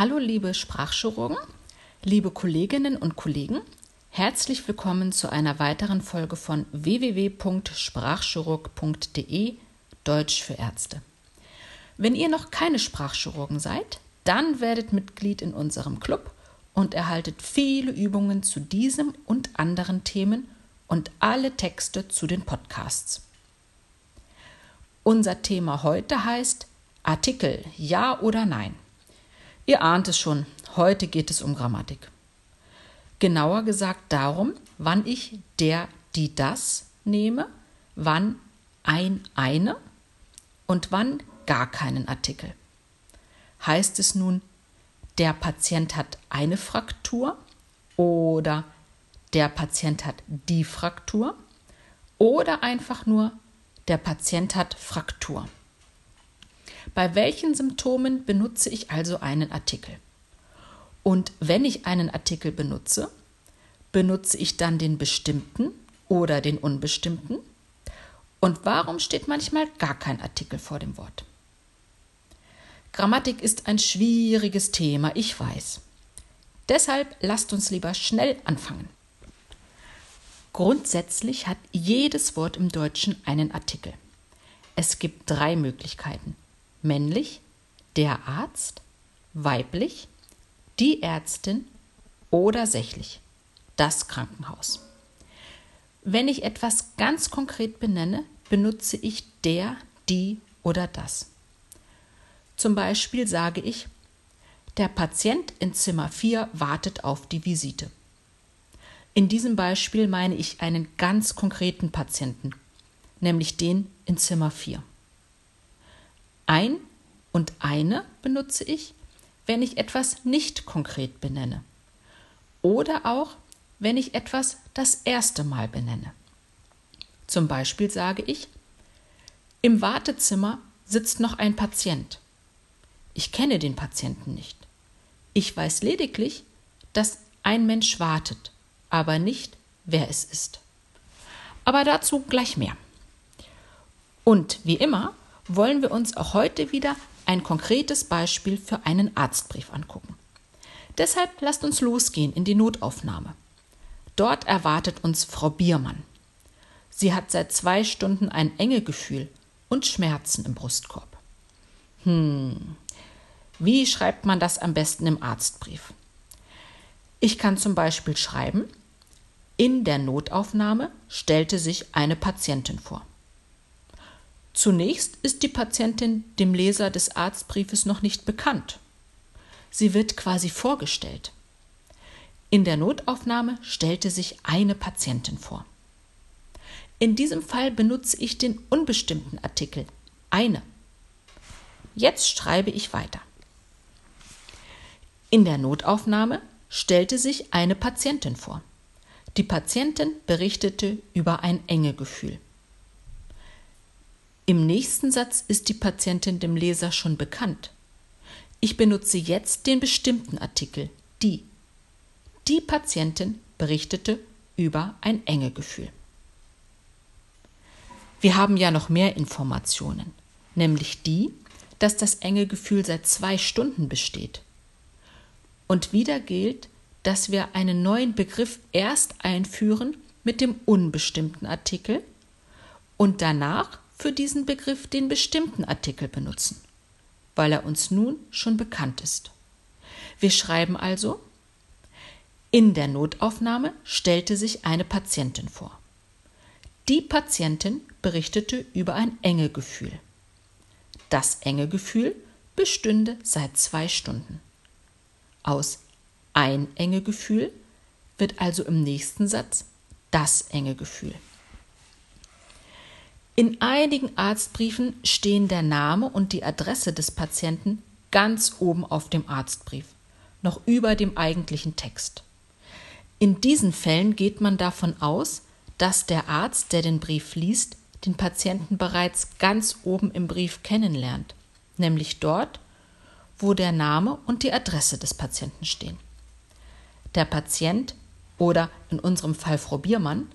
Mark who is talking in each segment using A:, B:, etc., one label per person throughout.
A: Hallo liebe Sprachchirurgen, liebe Kolleginnen und Kollegen, herzlich willkommen zu einer weiteren Folge von www.sprachchirurg.de Deutsch für Ärzte. Wenn ihr noch keine Sprachchirurgen seid, dann werdet Mitglied in unserem Club und erhaltet viele Übungen zu diesem und anderen Themen und alle Texte zu den Podcasts. Unser Thema heute heißt Artikel Ja oder Nein. Ihr ahnt es schon, heute geht es um Grammatik. Genauer gesagt darum, wann ich der, die, das nehme, wann ein, eine und wann gar keinen Artikel. Heißt es nun, der Patient hat eine Fraktur oder der Patient hat die Fraktur oder einfach nur der Patient hat Fraktur. Bei welchen Symptomen benutze ich also einen Artikel? Und wenn ich einen Artikel benutze, benutze ich dann den bestimmten oder den unbestimmten? Und warum steht manchmal gar kein Artikel vor dem Wort? Grammatik ist ein schwieriges Thema, ich weiß. Deshalb lasst uns lieber schnell anfangen. Grundsätzlich hat jedes Wort im Deutschen einen Artikel. Es gibt drei Möglichkeiten männlich, der Arzt, weiblich, die Ärztin oder sächlich, das Krankenhaus. Wenn ich etwas ganz konkret benenne, benutze ich der, die oder das. Zum Beispiel sage ich, der Patient in Zimmer 4 wartet auf die Visite. In diesem Beispiel meine ich einen ganz konkreten Patienten, nämlich den in Zimmer 4. Ein und eine benutze ich, wenn ich etwas nicht konkret benenne. Oder auch, wenn ich etwas das erste Mal benenne. Zum Beispiel sage ich, im Wartezimmer sitzt noch ein Patient. Ich kenne den Patienten nicht. Ich weiß lediglich, dass ein Mensch wartet, aber nicht, wer es ist. Aber dazu gleich mehr. Und wie immer wollen wir uns auch heute wieder ein konkretes Beispiel für einen Arztbrief angucken. Deshalb lasst uns losgehen in die Notaufnahme. Dort erwartet uns Frau Biermann. Sie hat seit zwei Stunden ein enge Gefühl und Schmerzen im Brustkorb. Hm, wie schreibt man das am besten im Arztbrief? Ich kann zum Beispiel schreiben, in der Notaufnahme stellte sich eine Patientin vor. Zunächst ist die Patientin dem Leser des Arztbriefes noch nicht bekannt. Sie wird quasi vorgestellt. In der Notaufnahme stellte sich eine Patientin vor. In diesem Fall benutze ich den unbestimmten Artikel eine. Jetzt schreibe ich weiter. In der Notaufnahme stellte sich eine Patientin vor. Die Patientin berichtete über ein enge Gefühl. Im nächsten Satz ist die Patientin dem Leser schon bekannt. Ich benutze jetzt den bestimmten Artikel die. Die Patientin berichtete über ein enge Gefühl. Wir haben ja noch mehr Informationen, nämlich die, dass das enge Gefühl seit zwei Stunden besteht. Und wieder gilt, dass wir einen neuen Begriff erst einführen mit dem unbestimmten Artikel und danach für diesen Begriff den bestimmten Artikel benutzen, weil er uns nun schon bekannt ist. Wir schreiben also, in der Notaufnahme stellte sich eine Patientin vor. Die Patientin berichtete über ein enge Gefühl. Das enge Gefühl bestünde seit zwei Stunden. Aus ein enge Gefühl wird also im nächsten Satz das enge Gefühl. In einigen Arztbriefen stehen der Name und die Adresse des Patienten ganz oben auf dem Arztbrief, noch über dem eigentlichen Text. In diesen Fällen geht man davon aus, dass der Arzt, der den Brief liest, den Patienten bereits ganz oben im Brief kennenlernt, nämlich dort, wo der Name und die Adresse des Patienten stehen. Der Patient oder in unserem Fall Frau Biermann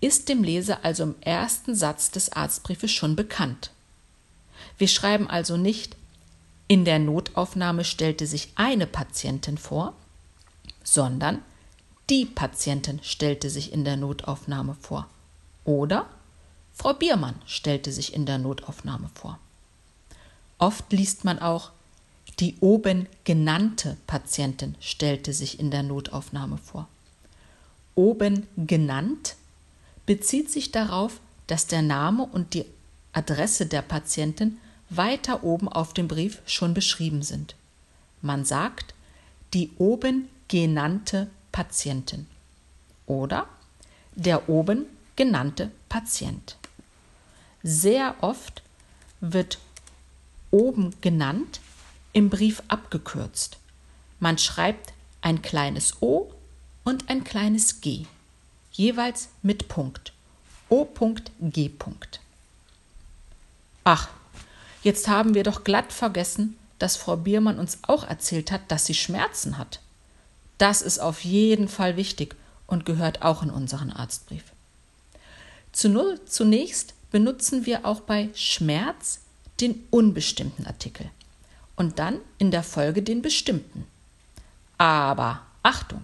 A: ist dem Leser also im ersten Satz des Arztbriefes schon bekannt. Wir schreiben also nicht In der Notaufnahme stellte sich eine Patientin vor, sondern die Patientin stellte sich in der Notaufnahme vor. Oder Frau Biermann stellte sich in der Notaufnahme vor. Oft liest man auch, die oben genannte Patientin stellte sich in der Notaufnahme vor. Oben genannt bezieht sich darauf, dass der Name und die Adresse der Patientin weiter oben auf dem Brief schon beschrieben sind. Man sagt die oben genannte Patientin oder der oben genannte Patient. Sehr oft wird oben genannt im Brief abgekürzt. Man schreibt ein kleines O und ein kleines G, jeweils mit Punkt. O.G. Ach, jetzt haben wir doch glatt vergessen, dass Frau Biermann uns auch erzählt hat, dass sie Schmerzen hat. Das ist auf jeden Fall wichtig und gehört auch in unseren Arztbrief. Zunächst benutzen wir auch bei Schmerz den unbestimmten Artikel und dann in der Folge den bestimmten. Aber Achtung,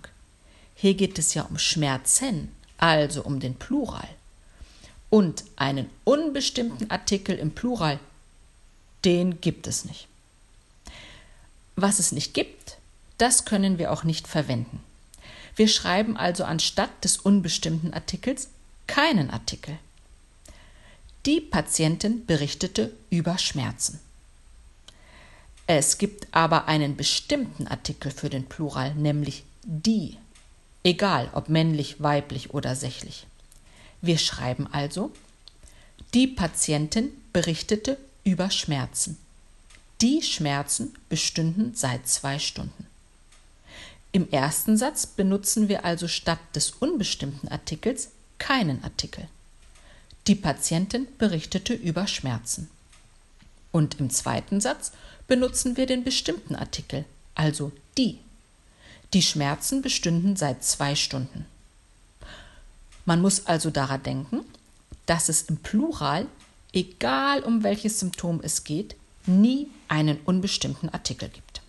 A: hier geht es ja um Schmerzen, also um den Plural. Und einen unbestimmten Artikel im Plural, den gibt es nicht. Was es nicht gibt, das können wir auch nicht verwenden. Wir schreiben also anstatt des unbestimmten Artikels keinen Artikel. Die Patientin berichtete über Schmerzen. Es gibt aber einen bestimmten Artikel für den Plural, nämlich die, egal ob männlich, weiblich oder sächlich. Wir schreiben also, die Patientin berichtete über Schmerzen. Die Schmerzen bestünden seit zwei Stunden. Im ersten Satz benutzen wir also statt des unbestimmten Artikels keinen Artikel. Die Patientin berichtete über Schmerzen. Und im zweiten Satz benutzen wir den bestimmten Artikel, also die. Die Schmerzen bestünden seit zwei Stunden. Man muss also daran denken, dass es im Plural, egal um welches Symptom es geht, nie einen unbestimmten Artikel gibt.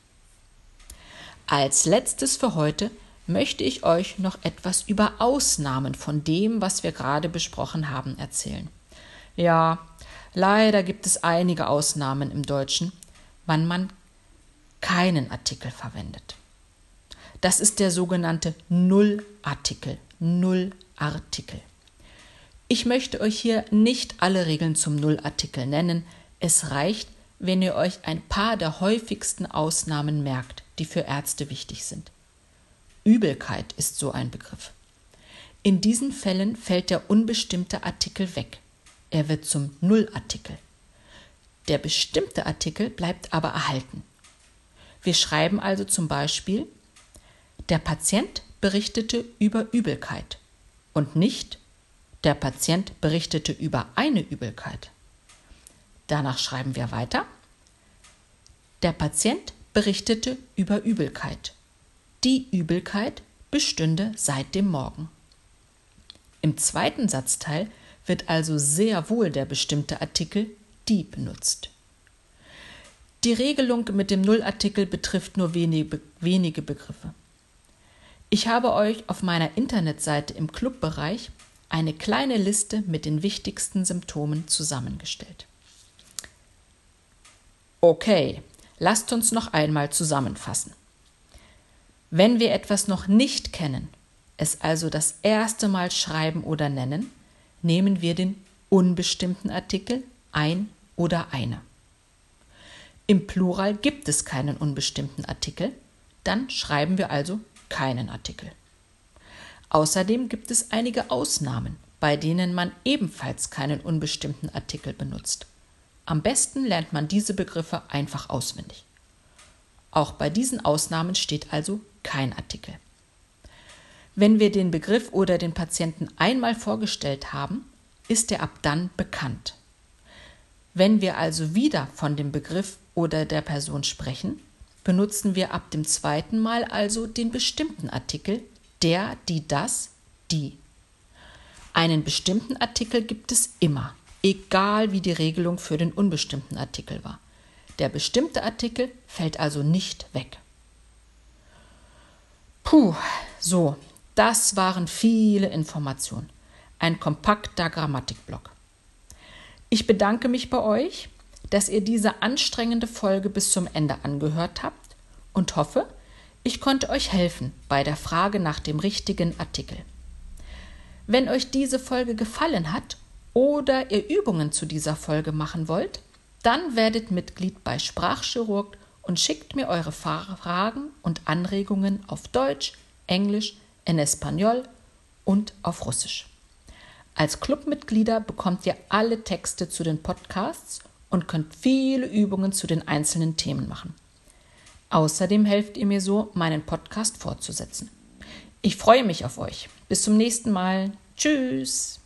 A: Als letztes für heute möchte ich euch noch etwas über Ausnahmen von dem, was wir gerade besprochen haben, erzählen. Ja, leider gibt es einige Ausnahmen im Deutschen, wann man keinen Artikel verwendet. Das ist der sogenannte Nullartikel. Nullartikel. Ich möchte euch hier nicht alle Regeln zum Nullartikel nennen. Es reicht, wenn ihr euch ein paar der häufigsten Ausnahmen merkt die für Ärzte wichtig sind. Übelkeit ist so ein Begriff. In diesen Fällen fällt der unbestimmte Artikel weg. Er wird zum Nullartikel. Der bestimmte Artikel bleibt aber erhalten. Wir schreiben also zum Beispiel, der Patient berichtete über Übelkeit und nicht der Patient berichtete über eine Übelkeit. Danach schreiben wir weiter. Der Patient berichtete über Übelkeit. Die Übelkeit bestünde seit dem Morgen. Im zweiten Satzteil wird also sehr wohl der bestimmte Artikel die benutzt. Die Regelung mit dem Nullartikel betrifft nur wenige, Begriffe. Ich habe euch auf meiner Internetseite im Clubbereich eine kleine Liste mit den wichtigsten Symptomen zusammengestellt. Okay, Lasst uns noch einmal zusammenfassen. Wenn wir etwas noch nicht kennen, es also das erste Mal schreiben oder nennen, nehmen wir den unbestimmten Artikel ein oder eine. Im Plural gibt es keinen unbestimmten Artikel, dann schreiben wir also keinen Artikel. Außerdem gibt es einige Ausnahmen, bei denen man ebenfalls keinen unbestimmten Artikel benutzt. Am besten lernt man diese Begriffe einfach auswendig. Auch bei diesen Ausnahmen steht also kein Artikel. Wenn wir den Begriff oder den Patienten einmal vorgestellt haben, ist er ab dann bekannt. Wenn wir also wieder von dem Begriff oder der Person sprechen, benutzen wir ab dem zweiten Mal also den bestimmten Artikel der, die, das, die. Einen bestimmten Artikel gibt es immer egal wie die Regelung für den unbestimmten Artikel war. Der bestimmte Artikel fällt also nicht weg. Puh, so, das waren viele Informationen. Ein kompakter Grammatikblock. Ich bedanke mich bei euch, dass ihr diese anstrengende Folge bis zum Ende angehört habt und hoffe, ich konnte euch helfen bei der Frage nach dem richtigen Artikel. Wenn euch diese Folge gefallen hat oder ihr Übungen zu dieser Folge machen wollt, dann werdet Mitglied bei Sprachchirurg und schickt mir eure Fragen und Anregungen auf Deutsch, Englisch, in Espanol und auf Russisch. Als Clubmitglieder bekommt ihr alle Texte zu den Podcasts und könnt viele Übungen zu den einzelnen Themen machen. Außerdem helft ihr mir so, meinen Podcast fortzusetzen. Ich freue mich auf euch. Bis zum nächsten Mal. Tschüss.